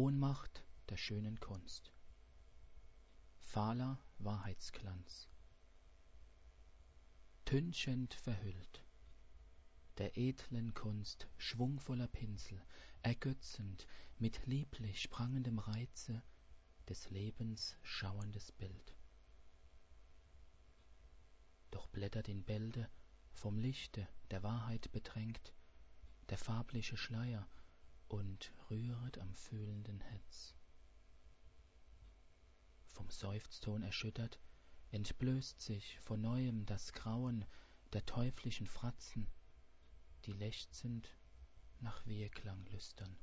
Ohnmacht der schönen Kunst. Fahler Wahrheitsglanz. Tünchend verhüllt, der edlen Kunst schwungvoller Pinsel, ergötzend mit lieblich prangendem Reize des Lebens schauerndes Bild. Doch blättert in Bälde, vom Lichte der Wahrheit bedrängt, der farbliche Schleier und rühret fühlenden Herz. Vom Seufzton erschüttert, entblößt sich von neuem das Grauen der teuflischen Fratzen, die lechzend nach Wehklang lüstern.